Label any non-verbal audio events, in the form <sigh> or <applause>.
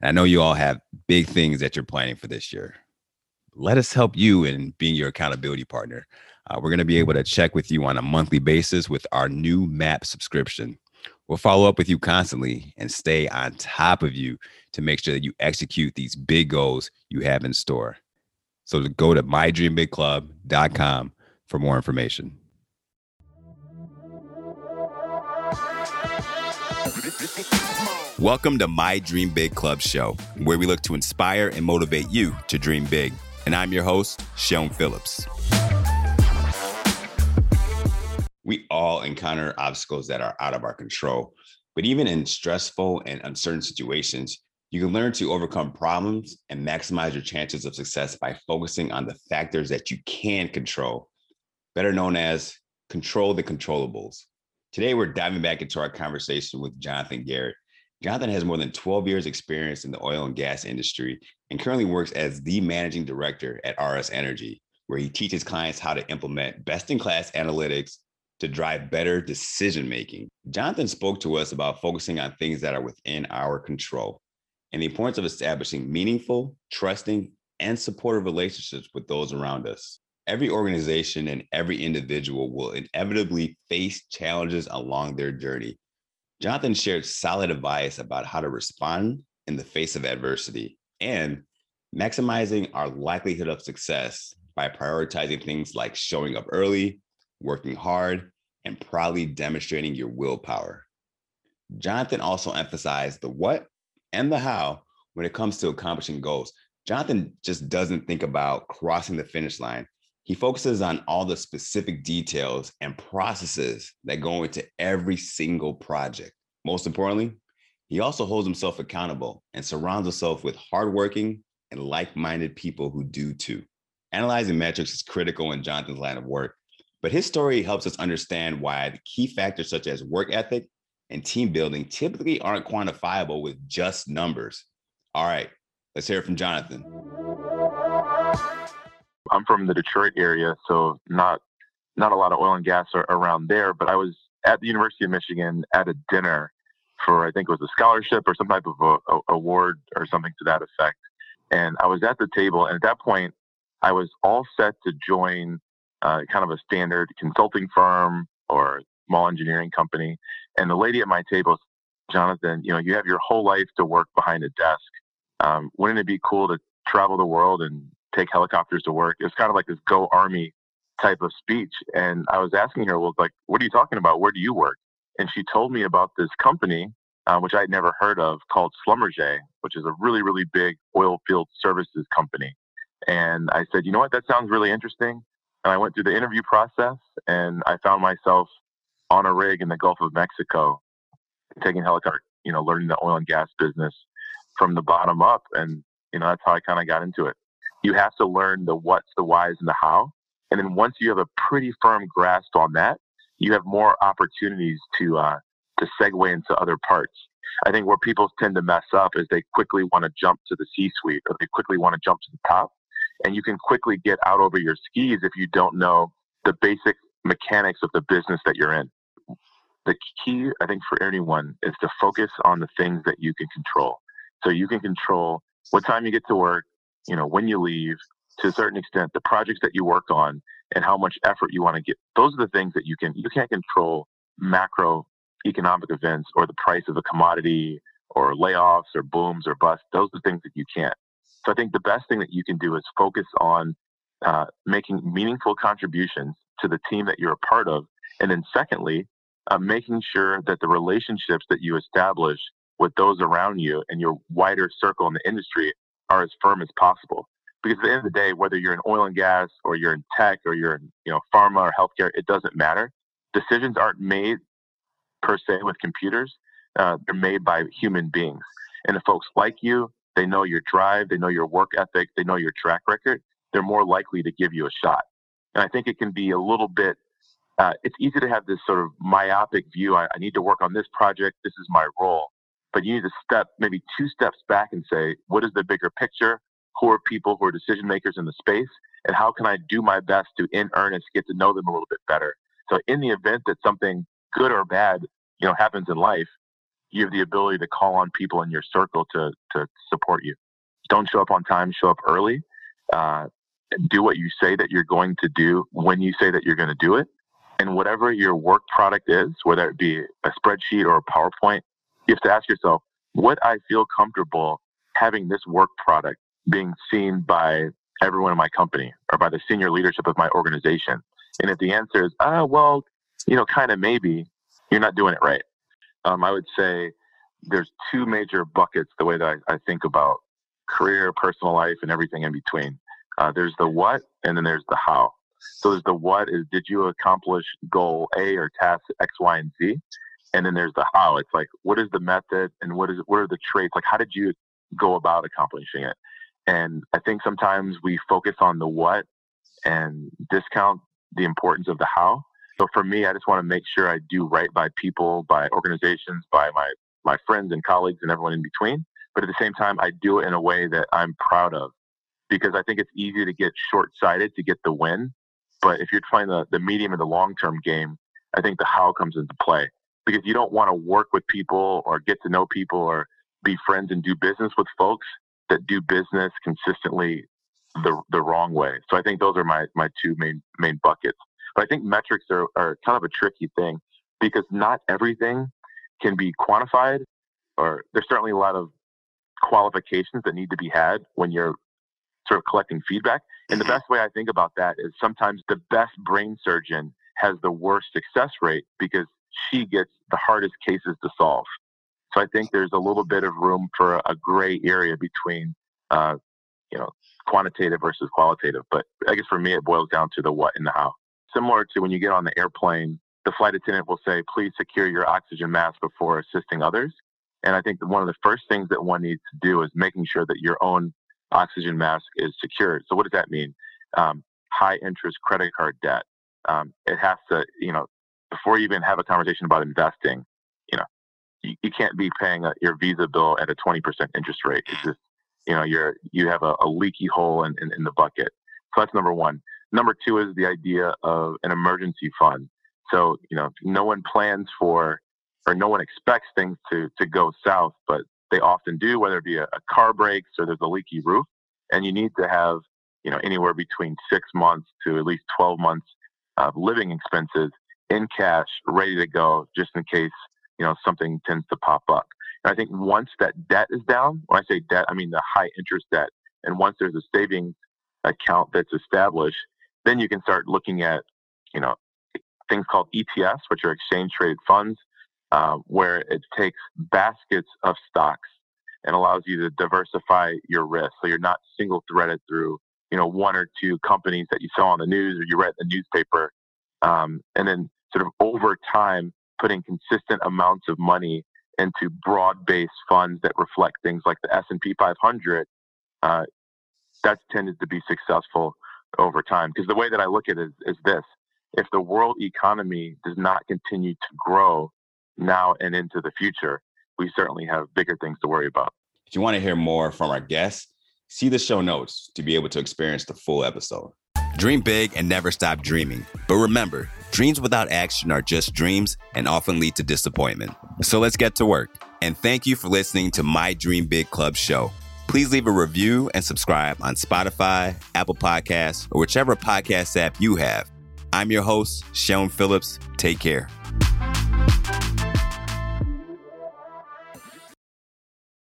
And I know you all have big things that you're planning for this year. Let us help you in being your accountability partner. Uh, we're going to be able to check with you on a monthly basis with our new MAP subscription. We'll follow up with you constantly and stay on top of you to make sure that you execute these big goals you have in store. So go to mydreambigclub.com for more information. <laughs> Welcome to My Dream Big Club show, where we look to inspire and motivate you to dream big. And I'm your host, Sean Phillips. We all encounter obstacles that are out of our control, but even in stressful and uncertain situations, you can learn to overcome problems and maximize your chances of success by focusing on the factors that you can control, better known as control the controllables. Today, we're diving back into our conversation with Jonathan Garrett. Jonathan has more than 12 years experience in the oil and gas industry and currently works as the managing director at RS Energy, where he teaches clients how to implement best-in-class analytics to drive better decision making. Jonathan spoke to us about focusing on things that are within our control and the importance of establishing meaningful, trusting, and supportive relationships with those around us. Every organization and every individual will inevitably face challenges along their journey. Jonathan shared solid advice about how to respond in the face of adversity and maximizing our likelihood of success by prioritizing things like showing up early, working hard, and proudly demonstrating your willpower. Jonathan also emphasized the what and the how when it comes to accomplishing goals. Jonathan just doesn't think about crossing the finish line. He focuses on all the specific details and processes that go into every single project. Most importantly, he also holds himself accountable and surrounds himself with hardworking and like minded people who do too. Analyzing metrics is critical in Jonathan's line of work, but his story helps us understand why the key factors such as work ethic and team building typically aren't quantifiable with just numbers. All right, let's hear it from Jonathan. I'm from the Detroit area, so not not a lot of oil and gas around there. But I was at the University of Michigan at a dinner for I think it was a scholarship or some type of a, a award or something to that effect. And I was at the table, and at that point, I was all set to join uh, kind of a standard consulting firm or small engineering company. And the lady at my table, Jonathan, you know, you have your whole life to work behind a desk. Um, wouldn't it be cool to travel the world and take helicopters to work? It's kind of like this go army type of speech. And I was asking her, well, like, what are you talking about? Where do you work? And she told me about this company, uh, which I'd never heard of, called Schlumberger, which is a really, really big oil field services company. And I said, you know what? That sounds really interesting. And I went through the interview process and I found myself on a rig in the Gulf of Mexico, taking helicopter, you know, learning the oil and gas business from the bottom up. And, you know, that's how I kind of got into it. You have to learn the what's, the whys, and the how. And then once you have a pretty firm grasp on that, you have more opportunities to, uh, to segue into other parts. I think where people tend to mess up is they quickly want to jump to the C suite or they quickly want to jump to the top. And you can quickly get out over your skis if you don't know the basic mechanics of the business that you're in the key, I think, for anyone is to focus on the things that you can control. So you can control what time you get to work, you know, when you leave, to a certain extent, the projects that you work on and how much effort you want to get. Those are the things that you can, you can't control macro economic events or the price of a commodity or layoffs or booms or busts. Those are the things that you can't. So I think the best thing that you can do is focus on uh, making meaningful contributions to the team that you're a part of. And then secondly, uh, making sure that the relationships that you establish with those around you and your wider circle in the industry are as firm as possible. Because at the end of the day, whether you're in oil and gas or you're in tech or you're in you know pharma or healthcare, it doesn't matter. Decisions aren't made per se with computers; uh, they're made by human beings. And the folks like you, they know your drive, they know your work ethic, they know your track record. They're more likely to give you a shot. And I think it can be a little bit uh, it's easy to have this sort of myopic view. I, I need to work on this project. This is my role. But you need to step maybe two steps back and say, what is the bigger picture? Who are people who are decision makers in the space? And how can I do my best to, in earnest, get to know them a little bit better? So, in the event that something good or bad, you know, happens in life, you have the ability to call on people in your circle to to support you. Don't show up on time. Show up early. Uh, do what you say that you're going to do when you say that you're going to do it. And whatever your work product is, whether it be a spreadsheet or a PowerPoint, you have to ask yourself, would I feel comfortable having this work product being seen by everyone in my company or by the senior leadership of my organization? And if the answer is, ah, well, you know, kind of maybe, you're not doing it right. Um, I would say there's two major buckets the way that I, I, think about career, personal life, and everything in between. Uh, there's the what, and then there's the how. So there's the what is did you accomplish goal A or task X, Y, and Z, and then there's the how. It's like what is the method and what is what are the traits? Like how did you go about accomplishing it? And I think sometimes we focus on the what and discount the importance of the how. So for me, I just want to make sure I do right by people, by organizations, by my my friends and colleagues and everyone in between. But at the same time, I do it in a way that I'm proud of because I think it's easy to get short sighted to get the win. But if you're trying the, the medium and the long term game, I think the how comes into play because you don't want to work with people or get to know people or be friends and do business with folks that do business consistently the the wrong way. So I think those are my my two main main buckets. But I think metrics are, are kind of a tricky thing because not everything can be quantified or there's certainly a lot of qualifications that need to be had when you're sort of collecting feedback. And the mm-hmm. best way I think about that is sometimes the best brain surgeon has the worst success rate because she gets the hardest cases to solve. So I think there's a little bit of room for a gray area between, uh, you know, quantitative versus qualitative. But I guess for me, it boils down to the what and the how. Similar to when you get on the airplane, the flight attendant will say, please secure your oxygen mask before assisting others. And I think one of the first things that one needs to do is making sure that your own oxygen mask is secured. So what does that mean? Um, high interest credit card debt. Um, it has to, you know, before you even have a conversation about investing, you know, you, you can't be paying a, your Visa bill at a 20% interest rate. It's just, you know, you're, you have a, a leaky hole in, in, in the bucket. So that's number one. Number two is the idea of an emergency fund. So, you know, no one plans for or no one expects things to, to go south, but they often do, whether it be a, a car breaks or there's a leaky roof. And you need to have, you know, anywhere between six months to at least 12 months of living expenses in cash, ready to go, just in case, you know, something tends to pop up. And I think once that debt is down, when I say debt, I mean the high interest debt. And once there's a savings account that's established, then you can start looking at, you know, things called ETFs, which are exchange traded funds, uh, where it takes baskets of stocks and allows you to diversify your risk. So you're not single threaded through, you know, one or two companies that you saw on the news or you read in the newspaper. Um, and then sort of over time, putting consistent amounts of money into broad-based funds that reflect things like the S&P 500, uh, that's tended to be successful over time. Because the way that I look at it is, is this: if the world economy does not continue to grow now and into the future, we certainly have bigger things to worry about. If you want to hear more from our guests, see the show notes to be able to experience the full episode. Dream big and never stop dreaming. But remember, dreams without action are just dreams and often lead to disappointment. So let's get to work. And thank you for listening to my Dream Big Club show. Please leave a review and subscribe on Spotify, Apple Podcasts, or whichever podcast app you have. I'm your host, Sean Phillips. Take care.